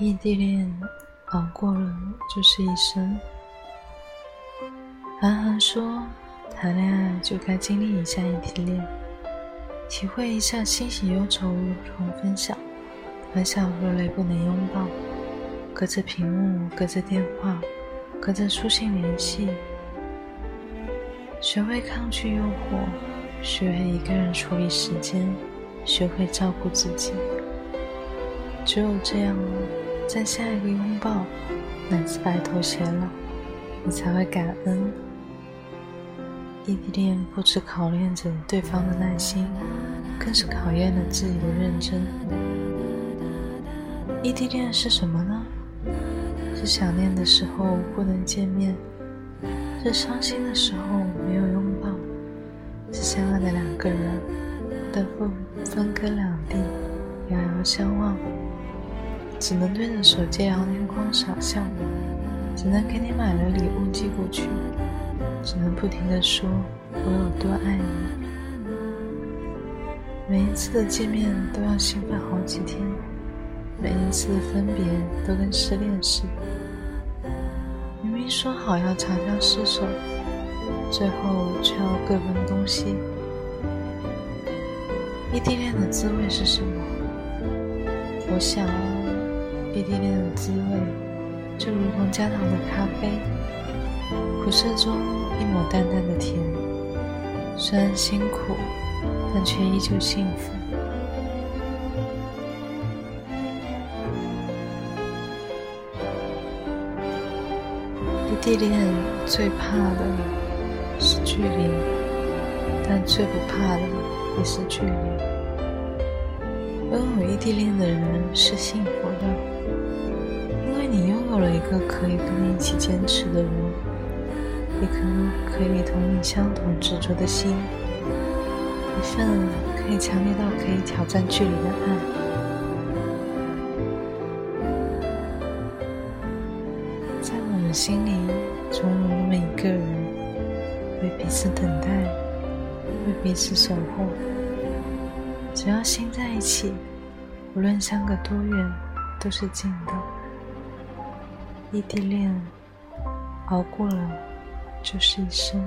异地恋熬过了就是一生。韩寒说，谈恋爱就该经历一下异地恋，体会一下欣喜忧愁如同分享，欢笑落泪不能拥抱，隔着屏幕，隔着电话，隔着书信联系，学会抗拒诱惑，学会一个人处理时间，学会照顾自己。只有这样，在下一个拥抱，那次白头偕老，你才会感恩。异地恋不只考验着对方的耐心，更是考验了自己的认真。异地恋是什么呢？是想念的时候不能见面，是伤心的时候没有拥抱，是相爱的两个人不得不分隔两地，遥遥相望。只能对着手机聊天框傻笑，只能给你买了礼物寄过去，只能不停的说我有多爱你。每一次的见面都要兴奋好几天，每一次的分别都跟失恋似的。明明说好要长相厮守，最后却要各奔东西。异地恋的滋味是什么？我想。异地恋的滋味，就如同加糖的咖啡，苦涩中一抹淡淡的甜。虽然辛苦，但却依旧幸福。异地恋最怕的是距离，但最不怕的也是距离。拥有异地恋的人是幸福的。你拥有了一个可以跟你一起坚持的人，一颗可以同你相同执着的心，一份可以强烈到可以挑战距离的爱。在我们心里，总有那么一个人，为彼此等待，为彼此守候。只要心在一起，无论相隔多远，都是近的。异地恋，熬过了就是一生。